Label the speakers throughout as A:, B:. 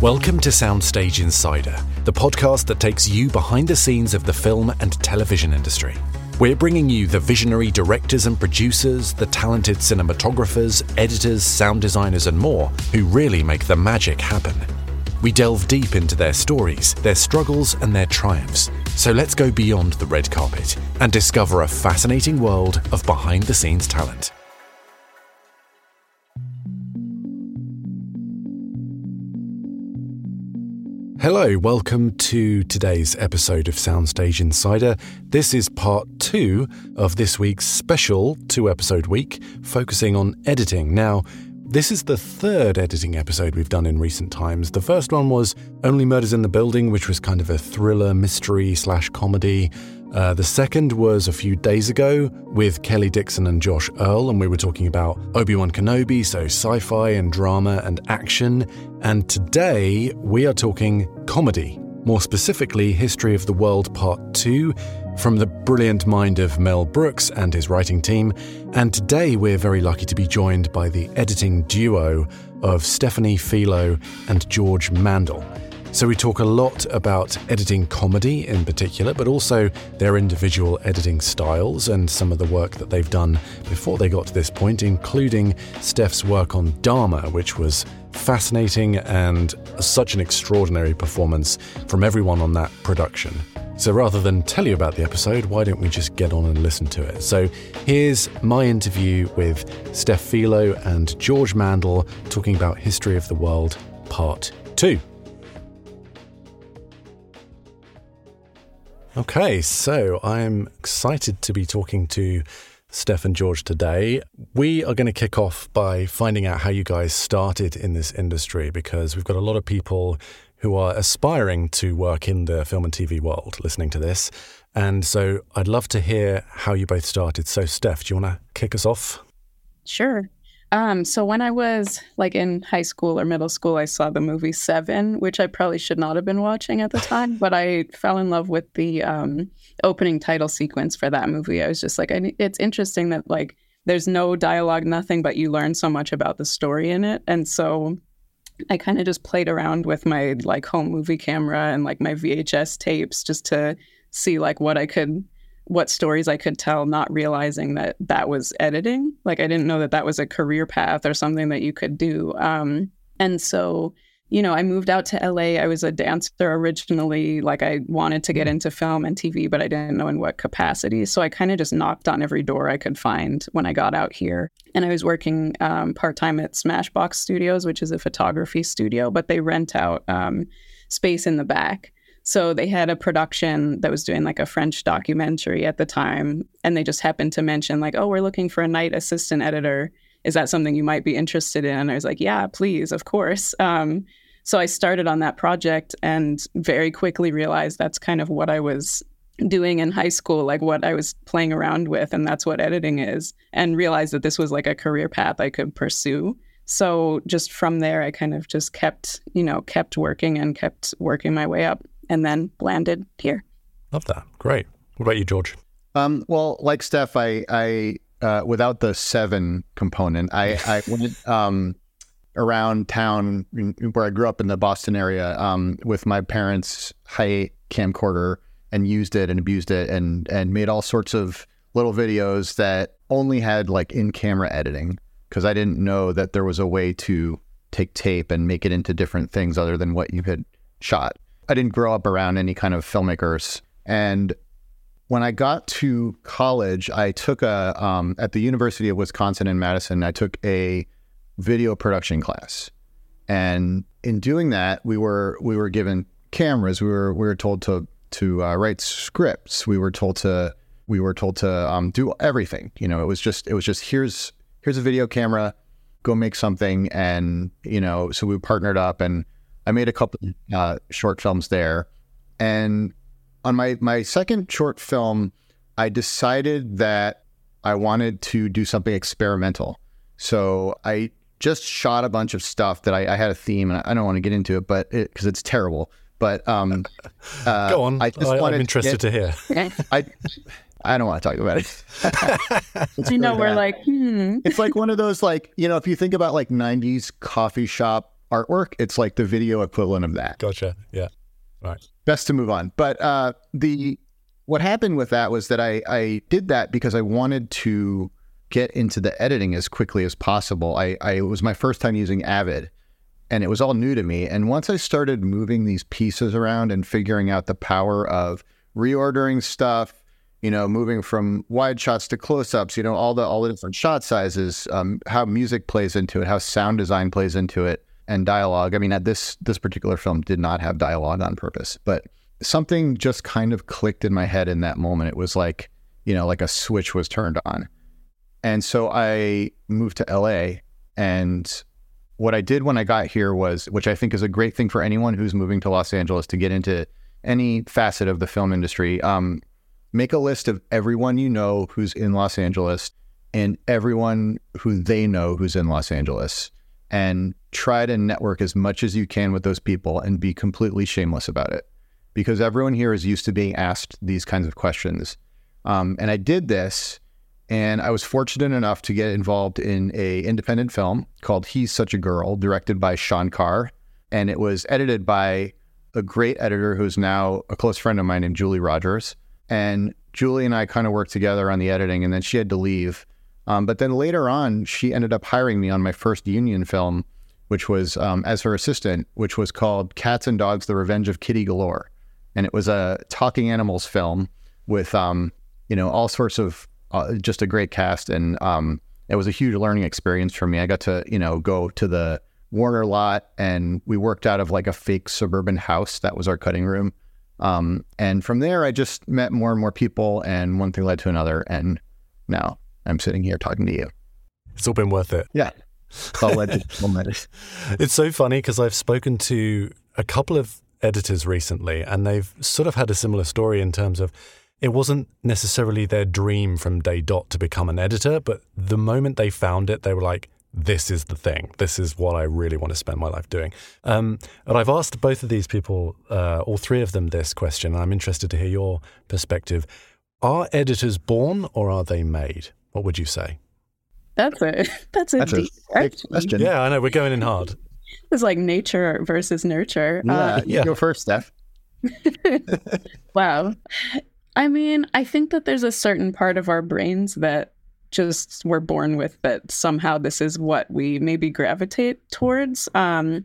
A: Welcome to Soundstage Insider, the podcast that takes you behind the scenes of the film and television industry. We're bringing you the visionary directors and producers, the talented cinematographers, editors, sound designers, and more who really make the magic happen. We delve deep into their stories, their struggles, and their triumphs. So let's go beyond the red carpet and discover a fascinating world of behind the scenes talent. Hello, welcome to today's episode of Soundstage Insider. This is part two of this week's special two episode week focusing on editing. Now, this is the third editing episode we've done in recent times. The first one was Only Murders in the Building, which was kind of a thriller, mystery slash comedy. Uh, the second was a few days ago with Kelley Dixon and Josh Earl, and we were talking about Obi Wan Kenobi, so sci fi and drama and action. And today we are talking comedy, more specifically, History of the World Part 2 from the brilliant mind of Mel Brooks and his writing team. And today we're very lucky to be joined by the editing duo of Stephanie Filo and George Mandl. So, we talk a lot about editing comedy in particular, but also their individual editing styles and some of the work that they've done before they got to this point, including Steph's work on Dahmer, which was fascinating and such an extraordinary performance from everyone on that production. So, rather than tell you about the episode, why don't we just get on and listen to it? So, here's my interview with Steph Filo and George Mandl talking about History of the World, Part 2. Okay, so I'm excited to be talking to Steph and George today. We are going to kick off by finding out how you guys started in this industry because we've got a lot of people who are aspiring to work in the film and TV world listening to this. And so I'd love to hear how you both started. So, Steph, do you want to kick us off?
B: Sure. Um, so when I was like in high school or middle school, I saw the movie Seven, which I probably should not have been watching at the time, but I fell in love with the um, opening title sequence for that movie. I was just like, I, it's interesting that like there's no dialogue, nothing, but you learn so much about the story in it, and so I kind of just played around with my like home movie camera and like my VHS tapes just to see like what I could what stories I could tell, not realizing that that was editing. Like I didn't know that that was a career path or something that you could do. Um, and so, you know, I moved out to LA. I was a dancer originally. Like I wanted to get mm. into film and TV, but I didn't know in what capacity. So I kind of just knocked on every door I could find when I got out here. And I was working um, part time at Smashbox Studios, which is a photography studio, but they rent out um, space in the back. So they had a production that was doing like a French documentary at the time, and they just happened to mention like, "Oh, we're looking for a night assistant editor. Is that something you might be interested in?" And I was like, "Yeah, please, of course." Um, so I started on that project and very quickly realized that's kind of what I was doing in high school, like what I was playing around with, and that's what editing is, and realized that this was like a career path I could pursue. So just from there, I kind of just kept, you know, kept working and kept working my way up and then landed here.
A: Love that. Great. What about you, George?
C: Um, well, like Steph, I, I uh, without the seven component, I, I went um, around town where I grew up in the Boston area um, with my parents' high camcorder and used it and abused it and and made all sorts of little videos that only had like in camera editing because I didn't know that there was a way to take tape and make it into different things other than what you had shot. I didn't grow up around any kind of filmmakers. And when I got to college, I took a, um, at the University of Wisconsin in Madison, I took a video production class. And in doing that, we were, we were given cameras. We were, we were told to, to uh, write scripts. We were told to, we were told to um, do everything. You know, it was just, it was just, here's, here's a video camera, go make something. And, you know, so we partnered up and, I made a couple uh, short films there, and on my my second short film, I decided that I wanted to do something experimental. So I just shot a bunch of stuff that I, I had a theme, and I don't want to get into it, but because it, it's terrible. But um,
A: uh, go on. I just I, am interested to, get, to hear.
C: I I don't want to talk about it.
B: you know, we're like, hmm.
C: It's like one of those like you know, if you think about like '90s coffee shop artwork. It's like the video equivalent of that.
A: Gotcha. Yeah. Right.
C: Best to move on. But uh, the what happened with that was that I, I did that because I wanted to get into the editing as quickly as possible. I, I it was my first time using Avid and it was all new to me. And once I started moving these pieces around and figuring out the power of reordering stuff, you know, moving from wide shots to close-ups, you know, all the all the different shot sizes, um, how music plays into it, how sound design plays into it, and dialogue. I mean, at this this particular film did not have dialogue on purpose, but something just kind of clicked in my head in that moment. It was like, you know, like a switch was turned on. And so I moved to LA and what I did when I got here was, which I think is a great thing for anyone who's moving to Los Angeles to get into any facet of the film industry. Um, make a list of everyone you know who's in Los Angeles and everyone who they know who's in Los Angeles and try to network as much as you can with those people and be completely shameless about it because everyone here is used to being asked these kinds of questions. Um, and I did this and I was fortunate enough to get involved in a independent film called He's Such a Girl, directed by Sean Carr, and it was edited by a great editor who's now a close friend of mine named Julie Rogers. And Julie and I kind of worked together on the editing, and then she had to leave. Um, but then later on, she ended up hiring me on my first union film, which was um, as her assistant, which was called Cats and Dogs: The Revenge of Kitty Galore, and it was a talking animals film with um, you know all sorts of uh, just a great cast, and um, it was a huge learning experience for me. I got to you know go to the Warner lot, and we worked out of like a fake suburban house. That was our cutting room. Um, and from there, I just met more and more people, and one thing led to another, and now I'm sitting here talking to you.
A: It's all been worth it.
C: Yeah. It's all to
A: It's so funny because I've spoken to a couple of editors recently, and they've sort of had a similar story in terms of it wasn't necessarily their dream from day dot to become an editor, but the moment they found it, they were like, this is the thing. This is what I really want to spend my life doing. Um, and I've asked both of these people, uh, all three of them, this question. I'm interested to hear your perspective. Are editors born or are they made? What would you say?
B: That's a that's a that's deep
C: a question.
A: Yeah, I know. We're going in hard.
B: It's like nature versus nurture.
C: Yeah, uh, yeah. go first, Steph.
B: wow. I mean, I think that there's a certain part of our brains that just we're born with that somehow this is what we maybe gravitate towards. Um,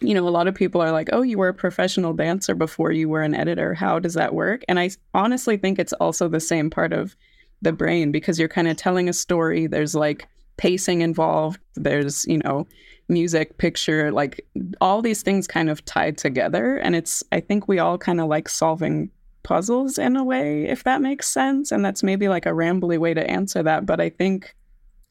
B: you know, a lot of people are like, oh, you were a professional dancer before you were an editor. How does that work? And I honestly think it's also the same part of the brain because you're kind of telling a story. There's like pacing involved, there's, you know, music, picture, like all these things kind of tied together. And it's, I think we all kind of like solving puzzles in a way, if that makes sense. And that's maybe like a rambly way to answer that. But I think,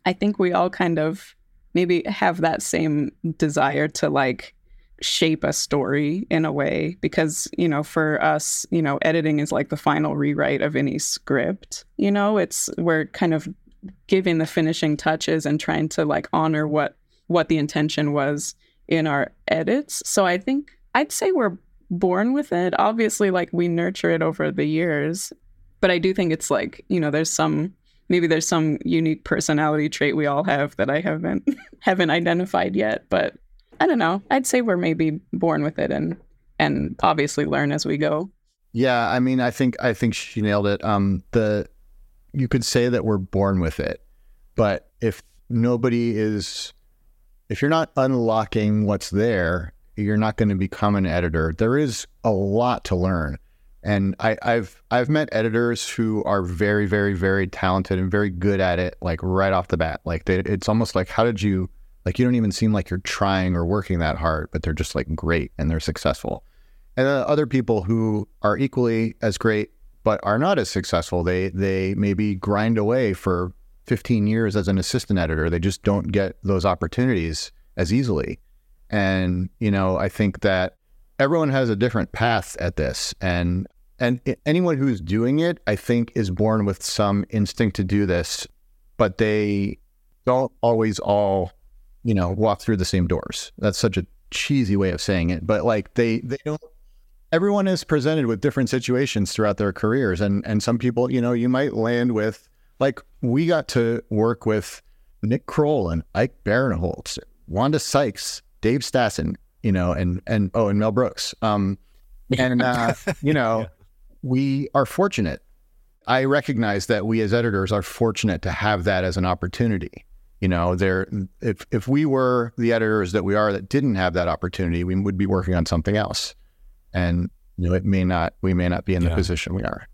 B: I think we all kind of maybe have that same desire to like shape a story in a way because you know for us you know editing is like the final rewrite of any script you know it's we're kind of giving the finishing touches and trying to like honor what what the intention was in our edits so i think i'd say we're born with it. Obviously, like we nurture it over the years, but I do think it's like, you know, there's some maybe there's some unique personality trait we all have that I haven't haven't identified yet, but I don't know. I'd say we're maybe born with it and and obviously learn as we go.
C: Yeah, I mean, I think I think she nailed it. Um the you could say that we're born with it, but if nobody is if you're not unlocking what's there you're not going to become an editor. There is a lot to learn. And I, have I've met editors who are very, very, very talented and very good at it, like right off the bat. Like they, it's almost like, how did you, like you don't even seem like you're trying or working that hard, but they're just like great and they're successful. And then other people who are equally as great but are not as successful. They they maybe grind away for 15 years as an assistant editor. They just don't get those opportunities as easily. And, you know, I think that everyone has a different path at this. And and anyone who's doing it, I think, is born with some instinct to do this, but they don't always all, you know, walk through the same doors. That's such a cheesy way of saying it, but like they they don't everyone is presented with different situations throughout their careers and and some people, you know, you might land with like we got to work with Nick Kroll and Ike Barinholtz, Wanda Sykes, Dave Stassen, you know, and and oh, and Mel Brooks. Um, and uh, you know, yeah. we are fortunate. I recognize that we as editors are fortunate to have that as an opportunity. You know, there if if we were the editors that we are that didn't have that opportunity, we would be working on something else. And you know, it may not we may not be in the position we are.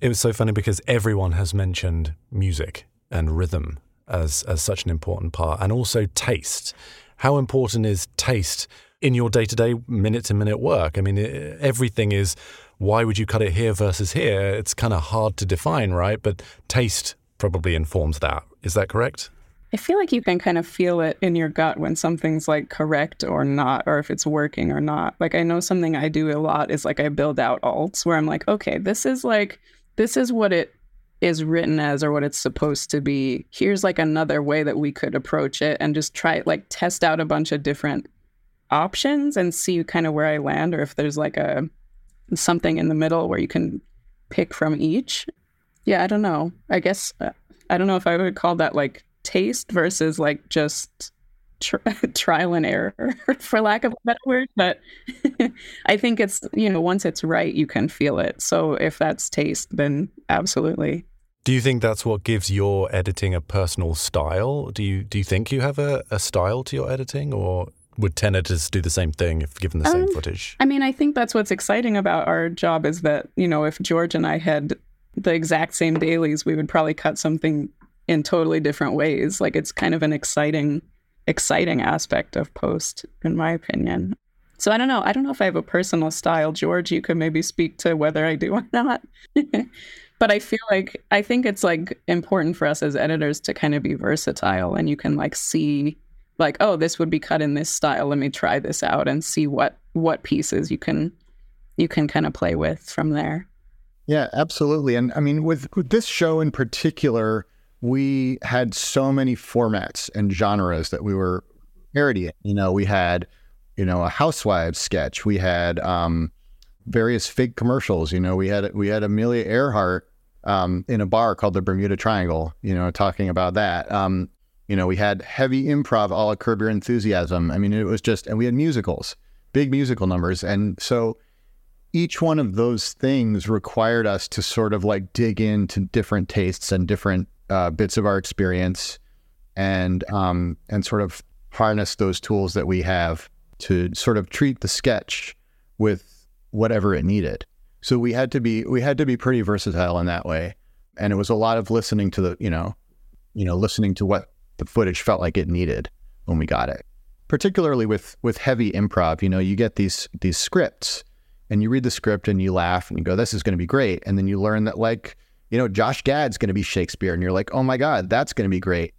A: It was so funny because everyone has mentioned music and rhythm as as such an important part and also taste. How important is taste in your day-to-day minute-to-minute work? I mean, everything is why would you cut it here versus here? It's kind of hard to define, right? But taste probably informs that. Is that correct?
B: I feel like you can kind of feel it in your gut when something's like correct or not, or if it's working or not. Like, I know something I do a lot is like I build out alts where I'm like, okay, this is like, this is what it is written as or what it's supposed to be. Here's like another way that we could approach it and just try, like, test out a bunch of different options and see kind of where I land or if there's like a something in the middle where you can pick from each. Yeah, I don't know. I guess uh, I don't know if I would call that like taste versus like just tr- trial and error, for lack of a better word. But I think it's, you know, once it's right, you can feel it. So if that's taste, then absolutely.
A: Do you think that's what gives your editing a personal style? Do you do you think you have a, a style to your editing, or would ten editors do the same thing if given the same um, footage?
B: I mean, I think that's what's exciting about our job is that you know if George and I had the exact same dailies, we would probably cut something in totally different ways. Like it's kind of an exciting, exciting aspect of post, in my opinion. So I don't know. I don't know if I have a personal style. George, you could maybe speak to whether I do or not. but I feel like I think it's like important for us as editors to kind of be versatile and you can like see like, oh, this would be cut in this style. Let me try this out and see what what pieces you can you can kind of play with from there.
C: Yeah, absolutely. And I mean, with, with this show in particular, we had so many formats and genres that we were parodying. You know, we had, you know, a housewives sketch. We had um, various fake commercials. You know, we had we had Amelia Earhart um, in a bar called the Bermuda Triangle. You know, talking about that. Um, you know, we had heavy improv, all Curb Your Enthusiasm. I mean, it was just, and we had musicals, big musical numbers, and so each one of those things required us to sort of like dig into different tastes and different uh, bits of our experience and um, and sort of harness those tools that we have to sort of treat the sketch with whatever it needed. So we had to be we had to be pretty versatile in that way, and it was a lot of listening to the you know, you know, listening to what the footage felt like it needed when we got it. Particularly with with heavy improv, you know, you get these these scripts, and you read the script and you laugh and you go, "This is going to be great," and then you learn that like you know, Josh Gad's going to be Shakespeare. And you're like, oh my God, that's going to be great.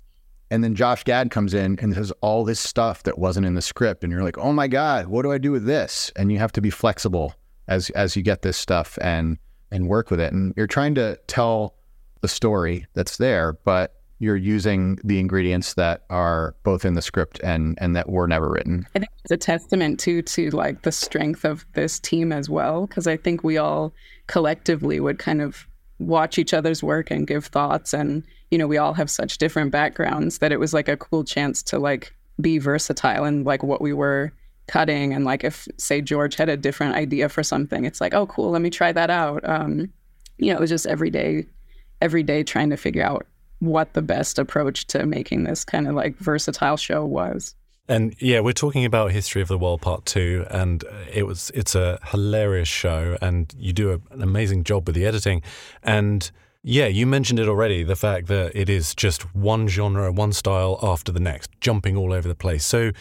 C: And then Josh Gad comes in and says all this stuff that wasn't in the script. And you're like, oh my God, what do I do with this? And you have to be flexible as as you get this stuff and and work with it. And you're trying to tell the story that's there, but you're using the ingredients that are both in the script and and that were never written.
B: I think it's a testament too to like the strength of this team as well, because I think we all collectively would kind of watch each other's work and give thoughts. And you know we all have such different backgrounds that it was like a cool chance to like be versatile and like what we were cutting. And like if say george had a different idea for something it's like oh cool let me try that out. Um you know it was just every day every day trying to figure out what the best approach to making this kind of like versatile show was
A: and yeah, we're talking about History of the World Part Two, and it was it's a hilarious show, and you do a, an amazing job with the editing, and yeah, you mentioned it already the fact that it is just one genre, one style after the next, jumping all over the place. So,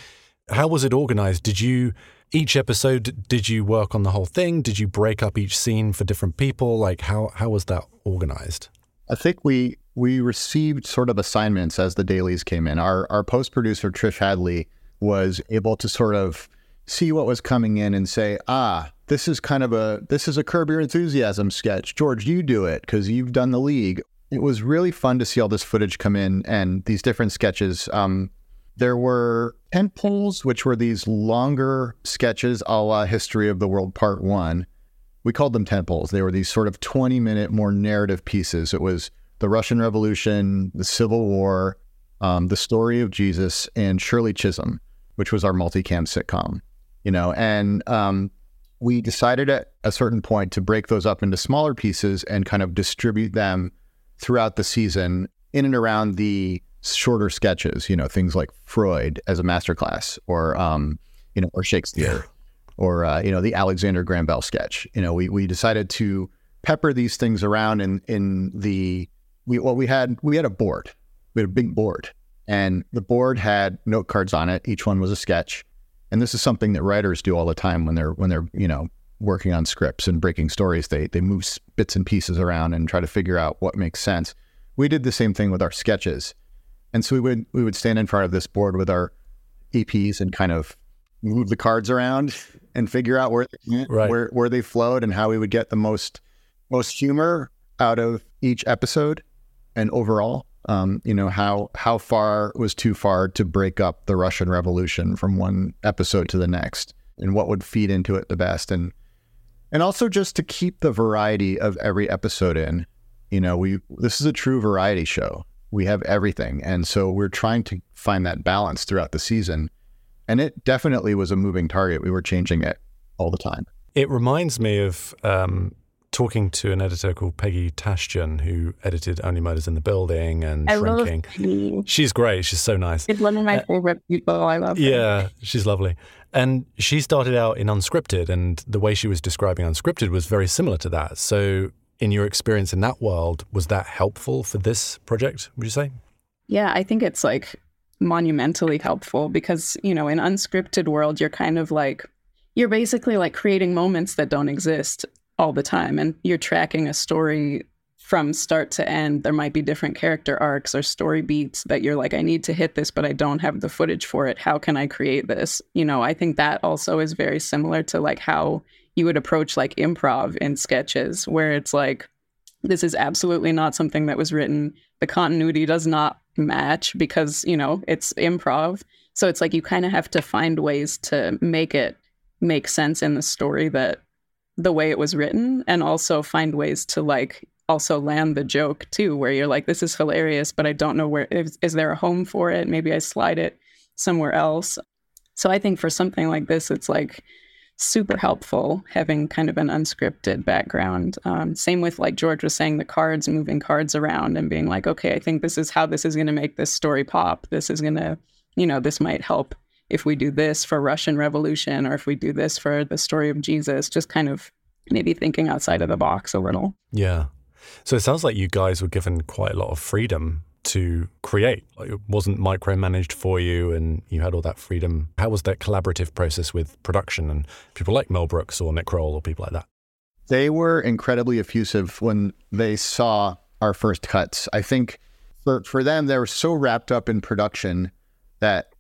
A: how was it organized? Did you each episode did you work on the whole thing? Did you break up each scene for different people? Like how how was that organized?
C: I think we we received sort of assignments as the dailies came in. Our our post producer Trish Hadley was able to sort of see what was coming in and say, ah, this is kind of a this is a curb your enthusiasm sketch. George, you do it because you've done the league. It was really fun to see all this footage come in and these different sketches. Um, there were tent poles, which were these longer sketches a la History of the World Part One. We called them tent poles. They were these sort of 20 minute, more narrative pieces. It was the Russian Revolution, the Civil War, um, the story of Jesus, and Shirley Chisholm, which was our multicam sitcom. You know, and um, we decided at a certain point to break those up into smaller pieces and kind of distribute them throughout the season in and around the shorter sketches. You know, things like Freud as a masterclass, or um, you know, or Shakespeare, yeah. or uh, you know, the Alexander Graham Bell sketch. You know, we we decided to pepper these things around in in the we well we had we had a board. We had a big board and the board had note cards on it. Each one was a sketch. And this is something that writers do all the time when they're when they're you know working on scripts and breaking stories. They they move bits and pieces around and try to figure out what makes sense. We did the same thing with our sketches. And so we would we would stand in front of this board with our eps and kind of move the cards around and figure out where right. where where they flowed and how we would get the most most humor out of each episode and overall um, you know how how far was too far to break up the Russian Revolution from one episode to the next, and what would feed into it the best, and and also just to keep the variety of every episode in. You know, we this is a true variety show. We have everything, and so we're trying to find that balance throughout the season. And it definitely was a moving target. We were changing it all the time.
A: It reminds me of um, talking to an editor called Peggy Tashjian, who edited Only Murders in the Building and I Shrinking. Love she's great. She's so nice.
B: It's one of my uh, favorite people. I love her.
A: Yeah, she's lovely. And she started out in unscripted, and the way she was describing unscripted was very similar to that. So, in your experience in that world, was that helpful for this project, would you say?
B: Yeah, I think it's like monumentally helpful because, you know, in unscripted world, you're kind of like, you're basically like creating moments that don't exist all the time and you're tracking a story from start to end. There might be different character arcs or story beats that you're like i need to hit this but i don't have the footage for it. How can i create this? You know i think that also is very similar to like how you would approach like improv in sketches where it's like this is absolutely not something that was written. The continuity does not match because you know it's improv. So it's like you kind of have to find ways to make it make sense in the story that the way it was written and also find ways to like also land the joke too where you're like this is hilarious but i don't know where is, is there a home for it? Maybe i slide it somewhere else. So i think for something like this it's like super helpful having kind of an unscripted background. Um, same with like george was saying the cards moving cards around and being like okay i think this is how this is going to make this story pop. This is going to you know this might help if we do this for Russian Revolution or if we do this for the story of Jesus, just kind of maybe thinking outside of the box a little.
A: Yeah. So it sounds like you guys were given quite a lot of freedom to create. It wasn't micromanaged for you and you had all that freedom. How was that collaborative process with production and people like Mel Brooks or Nick Kroll or people like that?
C: They were incredibly effusive when they saw our first cuts. I think for, for them, they were so wrapped up in production that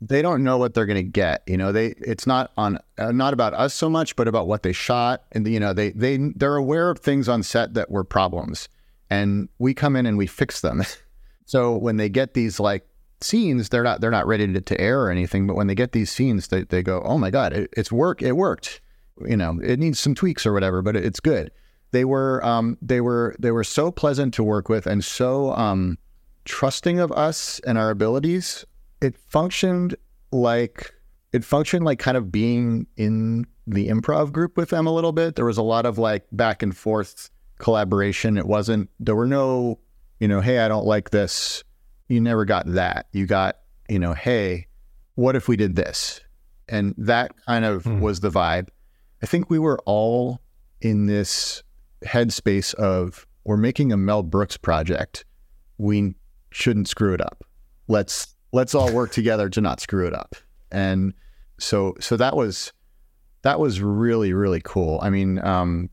C: they don't know what they're going to get. You know, they it's not on uh, not about us so much, but about what they shot, and you know, they they they're aware of things on set that were problems, and we come in and we fix them. so when they get these like scenes, they're not they're not ready to, to air or anything, but when they get these scenes, they they go, oh my god, it, it's work, it worked. You know, it needs some tweaks or whatever, but it, it's good. They were um they were they were so pleasant to work with and so um trusting of us and our abilities it functioned like it functioned like kind of being in the improv group with them a little bit. There was a lot of like back and forth collaboration. It wasn't there were no, you know, hey, I don't like this. You never got that. You got, you know, hey, what if we did this? And that kind of hmm. was the vibe. I think we were all in this headspace of we're making a Mel Brooks project. We shouldn't screw it up. Let's let's all work together to not screw it up. And so so that was that was really really cool. I mean, um,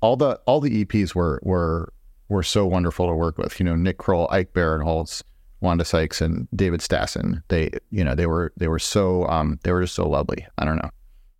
C: all the all the EPs were were were so wonderful to work with. You know, Nick Kroll, Ike Barinholtz, Wanda Sykes, and David Stassen. They you know they were they were so um, they were just so lovely. I don't know.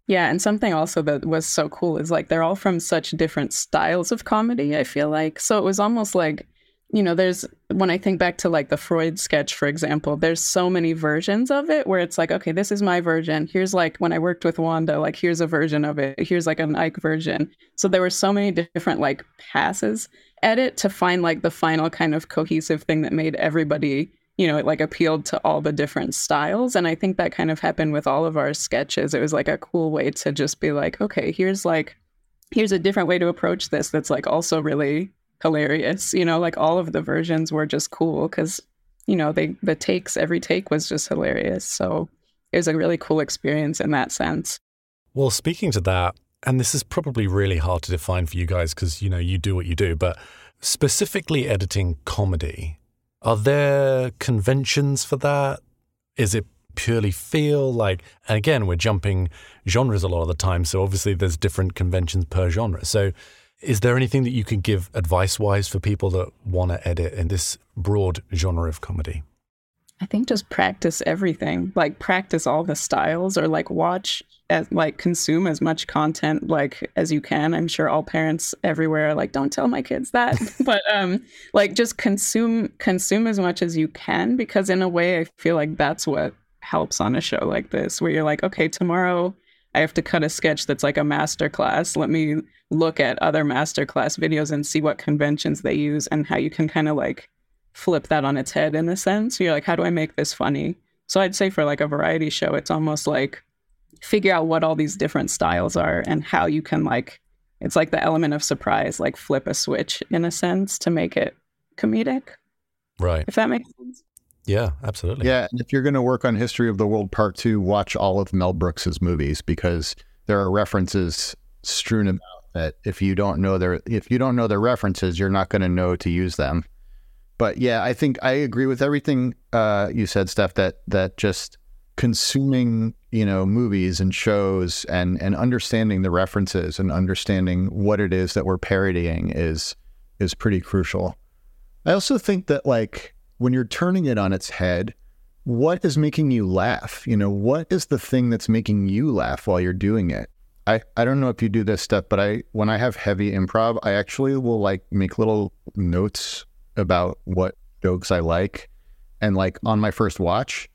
B: Yeah, and something also that was so cool is like they're all from such different styles of comedy. I feel like so it was almost like you know, there's when I think back to like the Freud sketch, for example, there's so many versions of it where it's like, okay, this is my version. Here's like when I worked with Wanda, like here's a version of it. Here's like an Ike version. So there were so many different like passes at it to find like the final kind of cohesive thing that made everybody you know, it like appealed to all the different styles. And I think that kind of happened with all of our sketches. It was like a cool way to just be like, okay, here's like, here's a different way to approach this that's like also really hilarious. You know, like all of the versions were just cool because, you know, they, the takes, every take was just hilarious. So it was a really cool experience in that sense.
A: Well, speaking to that, and this is probably really hard to define for you guys because, you know, you do what you do, but specifically editing comedy, are there conventions for that? Is it purely feel like and again we're jumping genres a lot of the time so obviously there's different conventions per genre so is there anything that you can give advice wise for people that want to edit in this broad genre of comedy
B: I think just practice everything. Like practice all the styles or like watch as like consume as much content like as you can. I'm sure all parents everywhere are like don't tell my kids that. but um like just consume consume as much as you can because in a way I feel like that's what helps on a show like this where you're like okay, tomorrow I have to cut a sketch that's like a master class. Let me look at other master class videos and see what conventions they use and how you can kind of like flip that on its head in a sense. You're like, how do I make this funny? So I'd say for like a variety show, it's almost like figure out what all these different styles are and how you can like it's like the element of surprise, like flip a switch in a sense to make it comedic.
A: Right.
B: If that makes sense.
A: Yeah, absolutely.
C: Yeah, and if you're going to work on History of the World Part 2, watch all of Mel Brooks's movies because there are references strewn about that if you don't know their if you don't know their references, you're not going to know to use them but yeah, I think I agree with everything uh, you said, Steph. That that just consuming, you know, movies and shows and and understanding the references and understanding what it is that we're parodying is is pretty crucial. I also think that like when you're turning it on its head, what is making you laugh? You know, what is the thing that's making you laugh while you're doing it? I, I don't know if you do this stuff, but I when I have heavy improv, I actually will like make little notes about what jokes I like and like on my first watch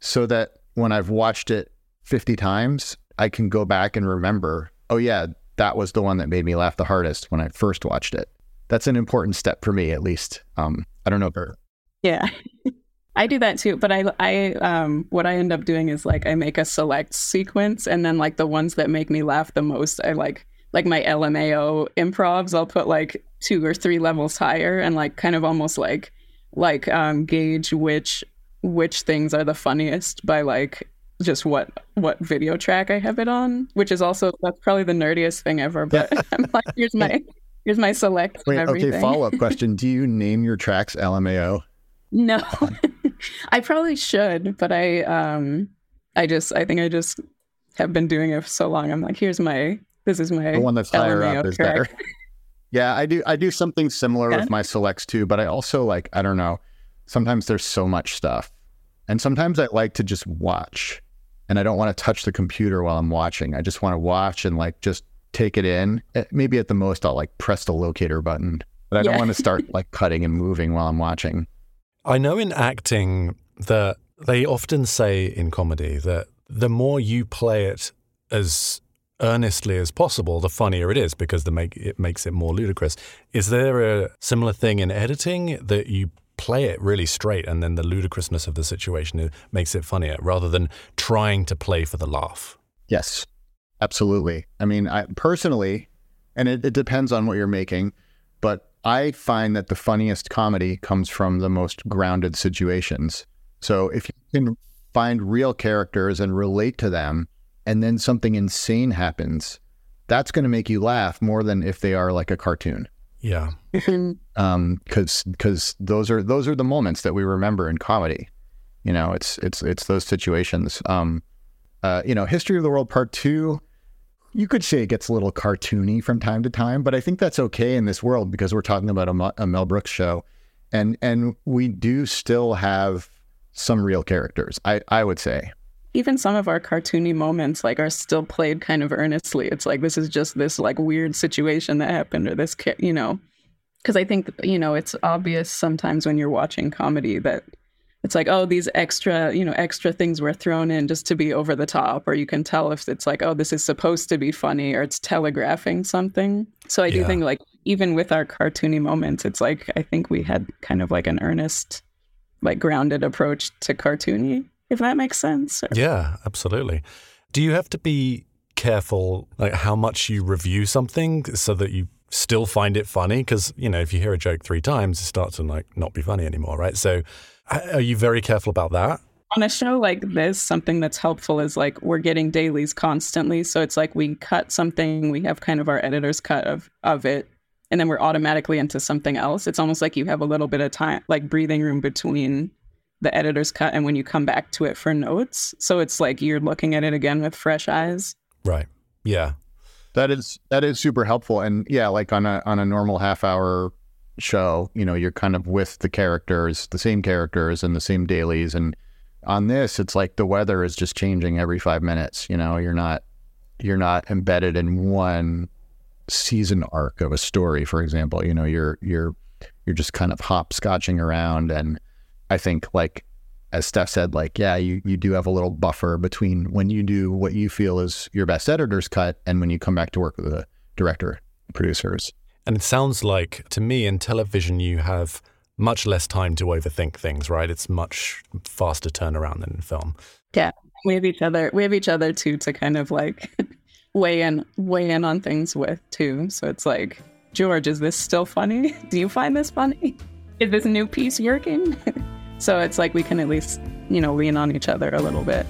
C: so that when I've watched it 50 times, I can go back and remember, oh, yeah, that was the one that made me laugh the hardest when I first watched it. That's an important step for me, at least. Um, I don't know.
B: Yeah. I do that too, but I, I, um, what I end up doing is like I make a select sequence, and then like the ones that make me laugh the most, I like like my LMAO improvs, I'll put like two or three levels higher and like kind of almost like like um, gauge which which things are the funniest by like just what what video track I have it on, which is also that's probably the nerdiest thing ever. But I'm like, here's my here's my select.
C: Wait, okay. Follow up question: Do you name your tracks LMAO?
B: No, I probably should, but I um I just I think I just have been doing it for so long. I'm like, here's my this is my
C: the one that's higher up is better. yeah, I do. I do something similar yeah. with my selects too, but I also like I don't know. Sometimes there's so much stuff, and sometimes I like to just watch, and I don't want to touch the computer while I'm watching. I just want to watch and like just take it in. Eh, maybe at the most I'll like press the locator button, but I yeah. don't want to start like cutting and moving while I'm watching.
A: I know in acting that they often say in comedy that the more you play it as earnestly as possible, the funnier it is because the make it makes it more ludicrous. Is there a similar thing in editing that you play it really straight and then the ludicrousness of the situation makes it funnier rather than trying to play for the laugh?
C: Yes, absolutely. I mean, I personally, and it, it depends on what you're making, I find that the funniest comedy comes from the most grounded situations. So if you can find real characters and relate to them and then something insane happens, that's going to make you laugh more than if they are like a cartoon.
A: Yeah.
C: um, because because those are those are the moments that we remember in comedy. You know, it's it's it's those situations. Um, uh, you know, History of the World Part Two. You could say it gets a little cartoony from time to time, but I think that's okay in this world because we're talking about a, a Mel Brooks show, and and we do still have some real characters. I I would say
B: even some of our cartoony moments like are still played kind of earnestly. It's like this is just this like weird situation that happened or this you know because I think you know it's obvious sometimes when you're watching comedy that it's like oh these extra you know extra things were thrown in just to be over the top or you can tell if it's like oh this is supposed to be funny or it's telegraphing something. So I do think like even with our cartoony moments it's like I think we had kind of like an earnest like grounded approach to cartoony, if that makes sense.
A: Yeah, absolutely. Do you have to be careful like how much you review something so that you still find it funny because you know if you hear a joke three times it starts to like not be funny anymore right so are you very careful about that?
B: On a show like this something that's helpful is like we're getting dailies constantly. So it's like we cut something we have kind of our editor's cut of of it and then we're automatically into something else. It's almost like you have a little bit of time like breathing room between the editor's cut and when you come back to it for notes. So it's like you're looking at it again with fresh eyes.
A: Right. Yeah.
C: That is that is super helpful. And yeah like on a on a normal half hour show you know you're kind of with the characters the same characters and the same dailies. And on this it's like the weather is just changing every 5 minutes you know you're not you're not embedded in one season arc of a story for example. You know you're you're you're just kind of hopscotching around. And i think like as steph said like yeah you, you do have a little buffer between when you do what you feel is your best editor's cut and when you come back to work with the director producers
A: and it sounds like to me in television you have much less time to overthink things right it's much faster turnaround than in film
B: yeah we have each other we have each other too to kind of like weigh in weigh in on things with too. So it's like, George, is this still funny? Do you find this funny? Is this new piece working? so it's like we can at least, you know, lean on each other a little bit.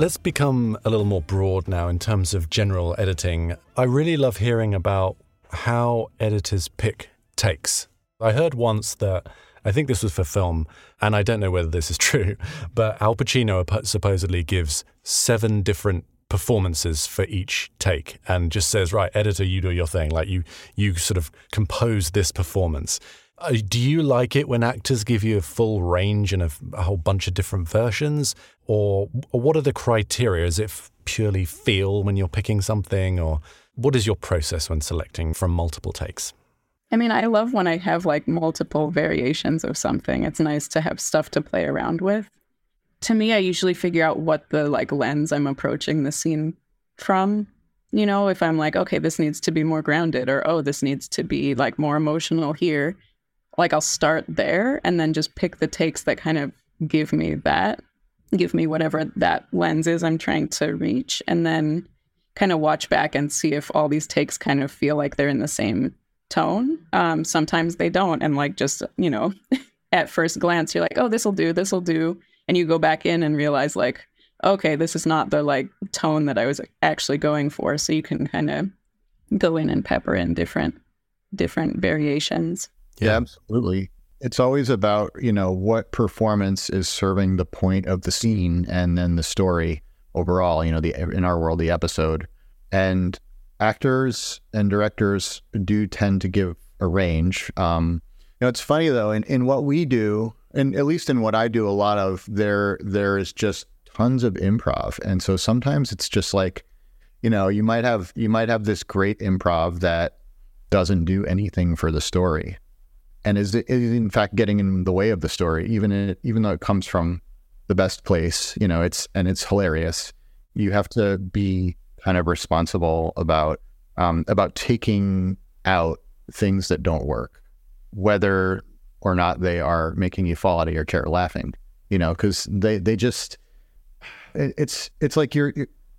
A: Let's become a little more broad now in terms of general editing. I really love hearing about how editors pick takes. I heard once that I think this was for film, and I don't know whether this is true, but Al Pacino supposedly gives seven different performances for each take and just says, right, editor, you do your thing. Like you, you sort of compose this performance. Uh, do you like it when actors give you a full range and a, a whole bunch of different versions? Or, or what are the criteria? Is it purely feel when you're picking something? Or what is your process when selecting from multiple takes?
B: I mean, I love when I have like multiple variations of something. It's nice to have stuff to play around with. To me, I usually figure out what the like lens I'm approaching the scene from. You know, if I'm like, okay, this needs to be more grounded, or oh, this needs to be like more emotional here like I'll start there and then just pick the takes that kind of give me that, give me whatever that lens is I'm trying to reach, and then kind of watch back and see if all these takes kind of feel like they're in the same tone. Um, sometimes they don't, and like just you know, at first glance, you're like, oh, this will do, this will do, and you go back in and realize like, okay, this is not the like tone that I was actually going for. So you can kind of go in and pepper in different different variations.
C: Yeah. yeah, absolutely. It's always about, you know, what performance is serving the point of the scene and then the story overall, you know, the in our world, the episode. And actors and directors do tend to give a range. Um, you know, it's funny though, in, in what we do, and at least in what I do a lot of, there there is just tons of improv. And so sometimes it's just like, you know, you might have you might have this great improv that doesn't do anything for the story and is, is in fact getting in the way of the story, even in, even though it comes from the best place. You know, it's and it's hilarious. You have to be kind of responsible about um, about taking out things that don't work, whether or not they are making you fall out of your chair laughing. You know, because they they just it, it's it's like you're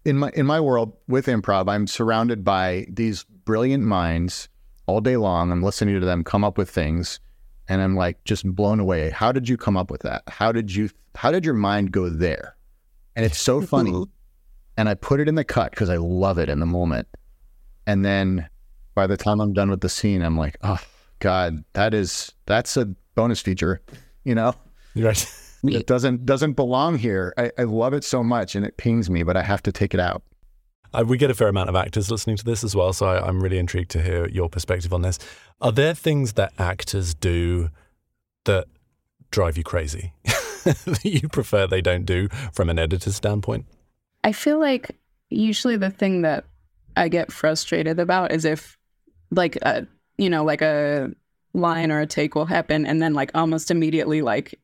C: in my in my world with improv. I'm surrounded by these brilliant minds all day long. I'm listening to them come up with things and I'm like just blown away. How did you come up with that? How did you how did your mind go there? And it's so mm-hmm. funny. and I put it in the cut because I love it in the moment. And then by the time I'm done with the scene, I'm like, oh God, that is that's a bonus feature, you know?
A: Right.
C: it doesn't doesn't belong here. I, I love it so much and it pings me, but I have to take it out.
A: Uh, we get a fair amount of actors listening to this as well, so I, I'm really intrigued to hear your perspective on this. Are there things that actors do that drive you crazy that you prefer they don't do from an editor's standpoint?
B: I feel like usually the thing that I get frustrated about is if, like, a, you know, like a line or a take will happen, and then like almost immediately, like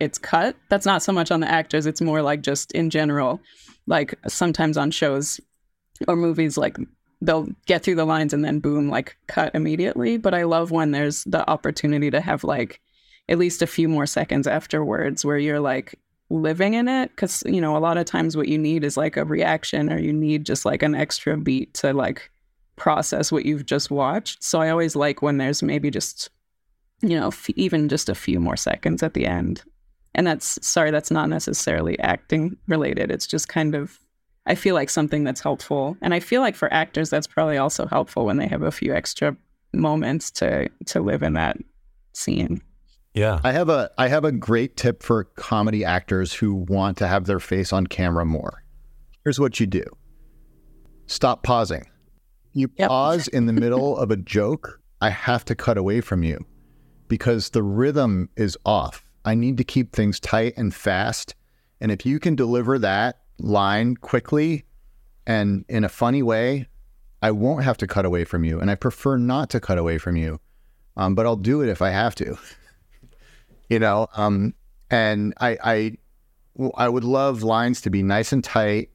B: it's cut. That's not so much on the actors, it's more like just in general. Like sometimes on shows or movies, like they'll get through the lines and then boom, like cut immediately. But I love when there's the opportunity to have like at least a few more seconds afterwards where you're like living in it. Cause, you know, a lot of times what you need is like a reaction or you need just like an extra beat to like process what you've just watched. So I always like when there's maybe just, you know, f- even just a few more seconds at the end. And that's, sorry, that's not necessarily acting related. It's just kind of I feel like something that's helpful. And I feel like for actors, that's probably also helpful when they have a few extra moments to to live in that scene.
A: Yeah.
C: I have a I have a great tip for comedy actors who want to have their face on camera more. Here's what you do. Stop pausing. You
B: Yep.
C: pause in the middle of a joke, I have to cut away from you because the rhythm is off. I need to keep things tight and fast. And if you can deliver that line quickly and in a funny way, I won't have to cut away from you. And I prefer not to cut away from you. Um, but I'll do it if I have to. you know, um, and I, I, I would love lines to be nice and tight,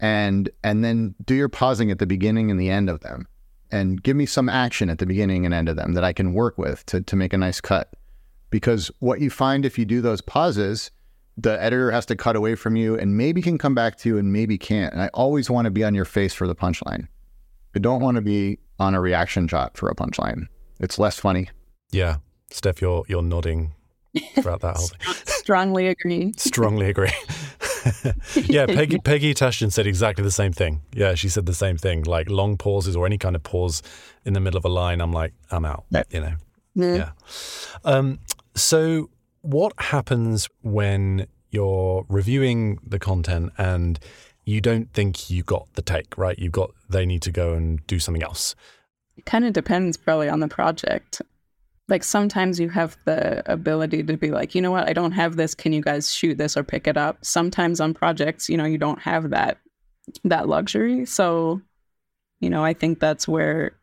C: and and then do your pausing at the beginning and the end of them, and give me some action at the beginning and end of them that I can work with to to make a nice cut. Because what you find if you do those pauses, the editor has to cut away from you and maybe can come back to you and maybe can't. And I always want to be on your face for the punchline. I don't want to be on a reaction shot for a punchline. It's less funny.
A: Yeah. Steph, you're you're nodding throughout that whole thing.
B: Strongly agree.
A: Strongly agree. yeah, Peggy Peggy Tashton said exactly the same thing. Yeah, she said the same thing. Like long pauses or any kind of pause in the middle of a line, I'm like, I'm out.
C: Yeah.
A: You know.
B: Mm.
A: Yeah. Um, so, what happens when you're reviewing the content and you don't think you got the take right? You've got they need to go and do something else.
B: It kind of depends probably on the project. Like sometimes you have the ability to be like, you know what, I don't have this. Can you guys shoot this or pick it up? Sometimes on projects, you know, you don't have that that luxury. So, you know, I think that's where,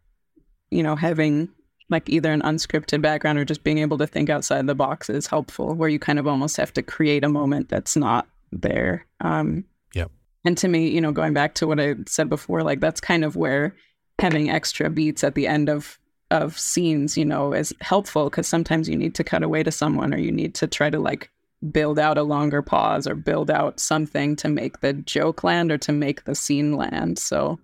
B: you know, having like either an unscripted background or just being able to think outside the box is helpful, where you kind of almost have to create a moment that's not there. Um,
A: Yep.
B: And to me, you know, going back to what I said before, like that's kind of where having extra beats at the end of of scenes, you know, is helpful because sometimes you need to cut away to someone or you need to try to like build out a longer pause or build out something to make the joke land or to make the scene land. So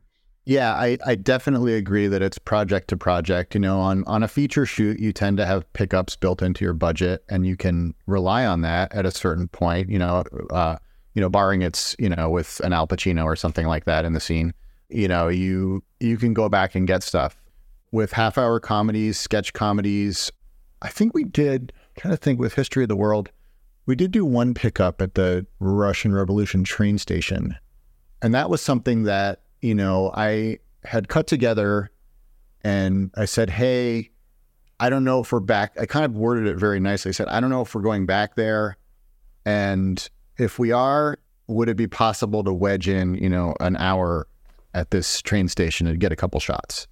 C: Yeah, I, I definitely agree that it's project to project. You know, on, on a feature shoot, you tend to have pickups built into your budget and you can rely on that at a certain point, you know, uh, you know, barring it's, you know, with an Al Pacino or something like that in the scene. You know, you you can go back and get stuff. With half hour comedies, sketch comedies, I think we did kind of think with History of the World, we did do one pickup at the Russian Revolution train station. And that was something that, you know, I had cut together and I said, Hey, I don't know if we're back. I kind of worded it very nicely. I said, I don't know if we're going back there. And if we are, would it be possible to wedge in, you know, an hour at this train station and get a couple shots?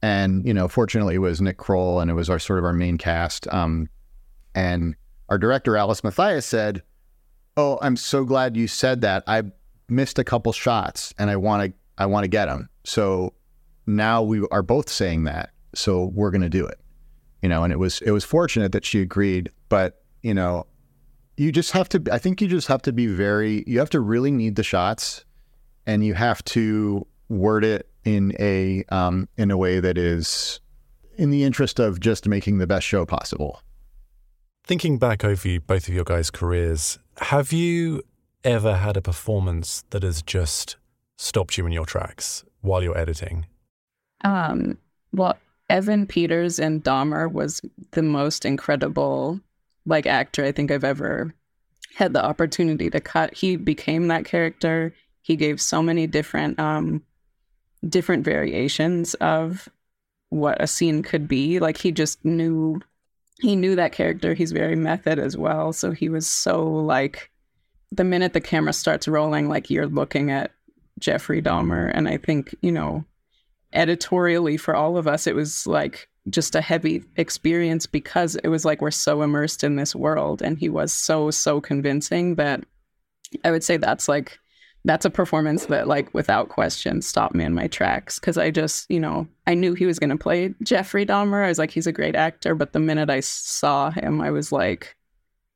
C: And, you know, fortunately it was Nick Kroll and it was our sort of our main cast. Um, and our director, Alice Mathias, said, Oh, I'm so glad you said that. I missed a couple shots and I want to I want to get them. So now we are both saying that. So we're going to do it. You know, and it was it was fortunate that she agreed, but you know, you just have to I think you just have to be very you have to really need the shots and you have to word it in a um in a way that is in the interest of just making the best show possible.
A: Thinking back over you, both of your guys' careers, have you ever had a performance that has just stopped you in your tracks while you're editing?
B: Um, well, Evan Peters in Dahmer was the most incredible like actor I think I've ever had the opportunity to cut. He became that character. He gave so many different um different variations of what a scene could be. Like he just knew he knew that character. He's very method as well. So he was so like the minute the camera starts rolling, like you're looking at Jeffrey Dahmer. And I think, you know, editorially for all of us, it was like just a heavy experience because it was like we're so immersed in this world and he was so so convincing that I would say that's like that's a performance that like without question stopped me in my tracks because I just you know I knew he was going to play Jeffrey Dahmer I was like he's a great actor but the minute I saw him I was like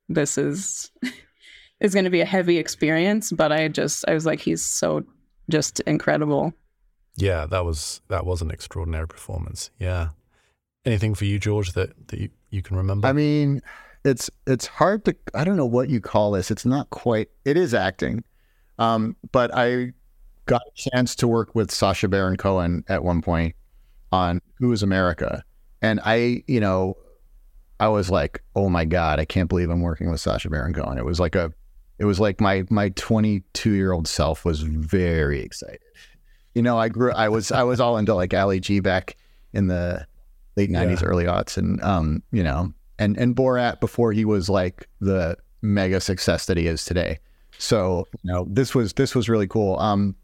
B: this is is going to be a heavy experience but I just I was like he's so just incredible
A: yeah that was that was an extraordinary performance yeah anything for you George that that you, you can remember
C: I mean it's it's hard to I don't know what you call this. It's not quite it is acting. Um, but I got a chance to work with Sacha Baron Cohen at one point on Who is America. And I, you know, I was like, oh my God, I can't believe I'm working with Sacha Baron Cohen. It was like a it was like my my 22 year old self was very excited. You know, I grew I was I was all into like Ali G back in the late 90s, yeah. early aughts. And um, you know, and and Borat before he was like the mega success that he is today. So you know this was this was really cool. Um,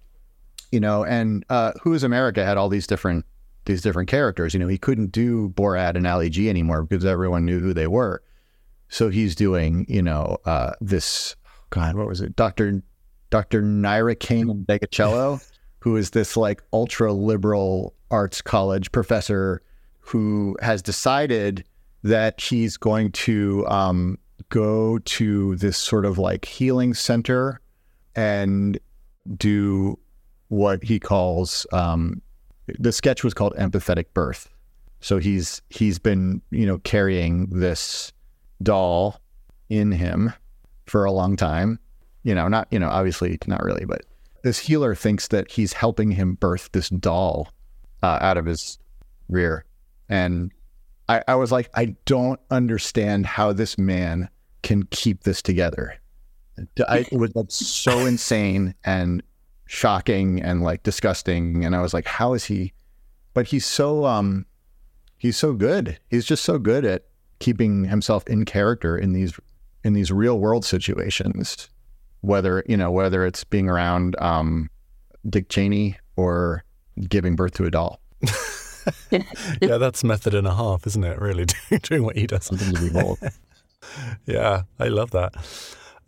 C: you know, and uh, Who is America had all these different these different characters. You know, he couldn't do Borat and Ali G anymore because everyone knew who they were. So he's doing you know uh, this God, what was it, Doctor Doctor Nira Cain-N'Degeocello, who is this like ultra liberal arts college professor who has decided that he's going to um, go to this sort of like healing center and do what he calls um, the sketch was called empathetic birth. So he's he's been you know carrying this doll in him for a long time. You know, not you know obviously not really, but this healer thinks that he's helping him birth this doll uh, out of his rear, and I, I was like, I don't understand how this man can keep this together. I, it was like so insane and shocking and like disgusting. And I was like, how is he? But he's so um, he's so good. He's just so good at keeping himself in character in these in these real world situations. Whether you know whether it's being around um, Dick Cheney or giving birth to a doll.
A: yeah, that's method and a half, isn't it? Really doing what he does.
C: Something to behold.
A: yeah, I love that.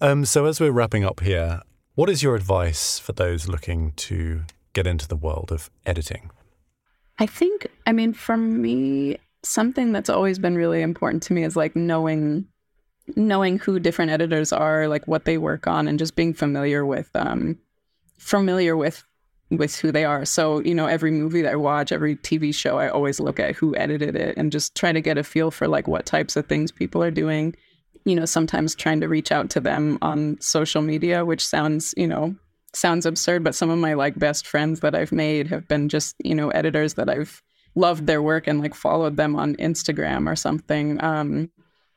A: Um, so as we're wrapping up here, what is your advice for those looking to get into the world of editing?
B: I think, I mean, for me, something that's always been really important to me is like knowing knowing who different editors are, like what they work on, and just being familiar with um, familiar with with who they are. So, you know, every movie that I watch, every TV show, I always look at who edited it and just try to get a feel for like what types of things people are doing. You know, sometimes trying to reach out to them on social media, which sounds, you know, sounds absurd, but some of my like best friends that I've made have been just, you know, editors that I've loved their work and like followed them on Instagram or something. Um,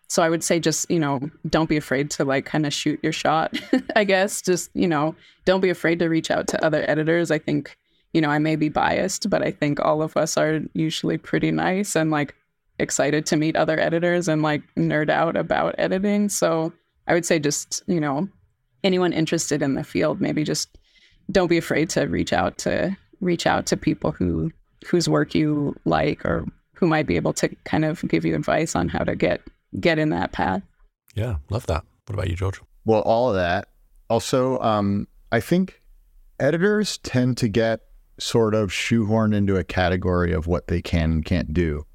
B: so I would say just, you know, don't be afraid to like kind of shoot your shot, I guess. Just, you know, don't be afraid to reach out to other editors. I think, you know, I may be biased, but I think all of us are usually pretty nice and like excited to meet other editors and like nerd out about editing. So I would say just, you know, anyone interested in the field, maybe just don't be afraid to reach out to reach out to people who whose work you like or who might be able to kind of give you advice on how to get get in that path.
A: Yeah, love that. What about you, George?
C: Well, all of that. Also, um, I think editors tend to get sort of shoehorned into a category of what they can and can't do,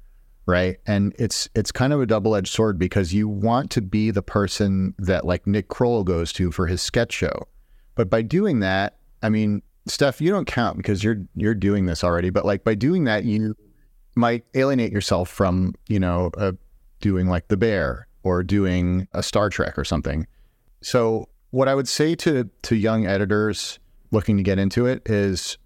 C: right? And it's it's kind of a double edged sword because you want to be the person that like Nick Kroll goes to for his sketch show, but by doing that, I mean, Steph, you don't count because you're you're doing this already. But like by doing that, you might alienate yourself from you know a doing like The Bear or doing a Star Trek or something. So, what I would say to to young editors looking to get into it is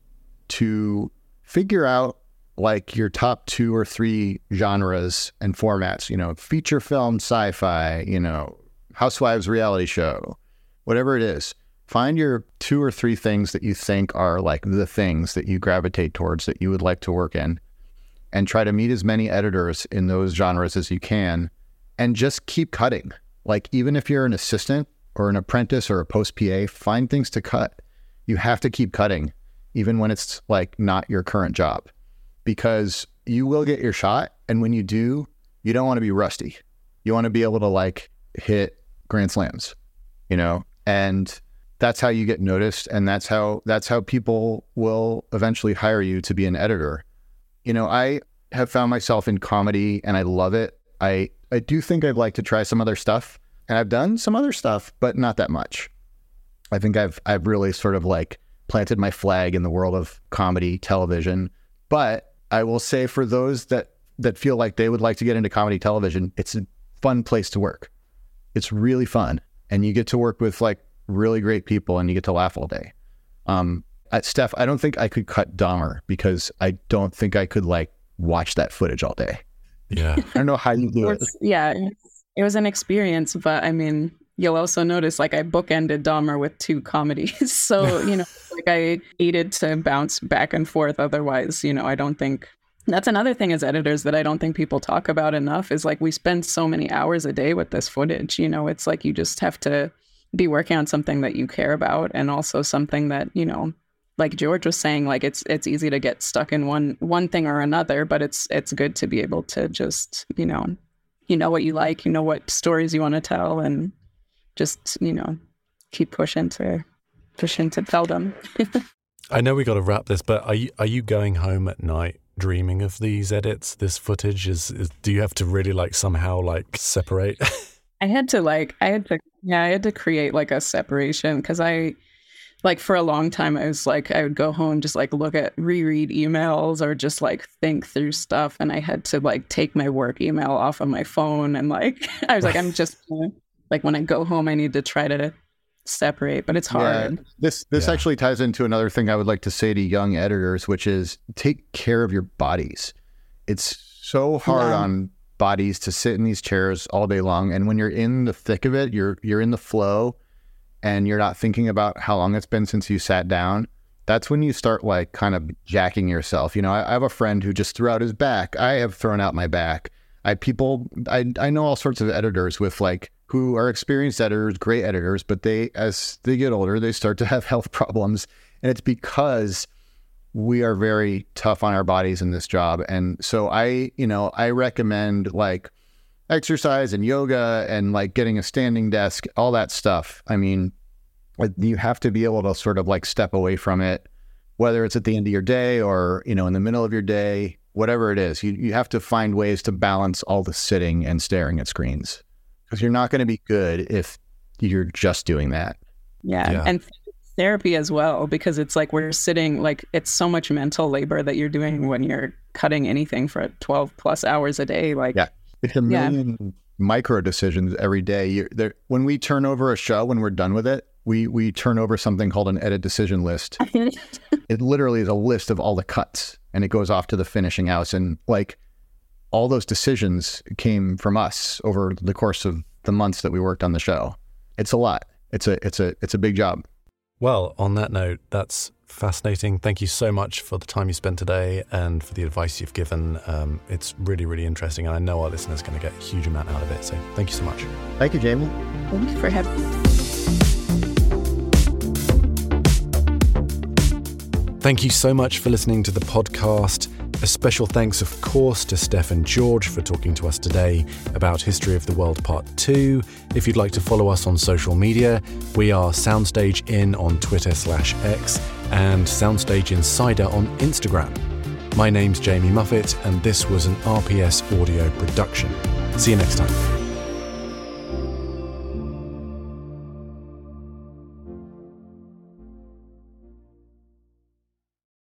C: to figure out like your top two or three genres and formats, you know, feature film, sci-fi, you know, housewives reality show, whatever it is. Find your two or three things that you think are like the things that you gravitate towards that you would like to work in and try to meet as many editors in those genres as you can and just keep cutting. Like, even if you're an assistant or an apprentice or a post PA, find things to cut. You have to keep cutting, even when it's like not your current job. Because you will get your shot. And when you do, you don't want to be rusty. You want to be able to like hit grand slams, you know, and that's how you get noticed. And that's how, that's how people will eventually hire you to be an editor. You know, I have found myself in comedy and I love it. I, I do think I'd like to try some other stuff and I've done some other stuff, but not that much. I think I've, I've really sort of like planted my flag in the world of comedy television. But I will say for those that that feel like they would like to get into comedy television, it's a fun place to work. It's really fun, and you get to work with like really great people, and you get to laugh all day. Um, at Steph, I don't think I could cut Dahmer because I don't think I could like watch that footage all day.
A: Yeah,
C: I don't know how you do it.
B: Yeah, it was an experience, but I mean, you'll also notice like I bookended Dahmer with two comedies. so, you know, like I needed to bounce back and forth. Otherwise, you know, I don't think that's another thing as editors that I don't think people talk about enough is like we spend so many hours a day with this footage. You know, it's like you just have to be working on something that you care about and also something that, you know, like George was saying, like it's it's easy to get stuck in one one thing or another, but it's it's good to be able to just, you know, you know what you like, you know what stories you want to tell and just you know keep pushing to pushing to tell them.
A: I know we got to wrap this, but are you are you going home at night dreaming of these edits? This footage is, is do you have to really like somehow like separate?
B: I had to like I had to yeah I had to create like a separation because I like for a long time I was like I would go home just like look at reread emails or just like think through stuff and I had to like take my work email off of my phone and like I was like I'm just like when I go home, I need to try to separate, but it's hard.
C: Yeah, this this yeah. actually ties into another thing I would like to say to young editors, which is take care of your bodies. It's so hard yeah. on bodies to sit in these chairs all day long, and when you're in the thick of it, you're you're in the flow, and you're not thinking about how long it's been since you sat down. That's when you start like kind of jacking yourself. You know, I, I have a friend who just threw out his back. I have thrown out my back. I people I I know all sorts of editors with like who are experienced editors, great editors, but they, as they get older, they start to have health problems. And it's because we are very tough on our bodies in this job. And so I, you know, I recommend like exercise and yoga and like getting a standing desk, all that stuff. I mean, you have to be able to sort of like step away from it, whether it's at the end of your day or, you know, in the middle of your day, whatever it is. You, you have to find ways to balance all the sitting and staring at screens because you're not going to be good if you're just doing that.
B: Yeah. yeah. And therapy as well, because it's like we're sitting, like, it's so much mental labor that you're doing when you're cutting anything for 12 plus hours a day. Like,
C: yeah. It's a million yeah. micro decisions every day. You're, when we turn over a show, when we're done with it, we we turn over something called an edit decision list. it literally is a list of all the cuts, and it goes off to the finishing house. And like all those decisions came from us over the course of the months that we worked on the show. It's a lot. It's a it's a it's a big job.
A: Well, on that note, that's fascinating. Thank you so much for the time you spent today and for the advice you've given. Um, it's really, really interesting, and I know our listeners are going to get a huge amount out of it. So, thank you so much.
C: Thank you, Jamie.
B: Thank you for having me.
A: Thank you so much for listening to the podcast. A special thanks, of course, to Steph and George for talking to us today about History of the World Part 2. If you'd like to follow us on social media, we are Soundstage In on Twitter slash X and Soundstage Insider on Instagram. My name's Jamie Muffett, and this was an RPS audio production. See you next time.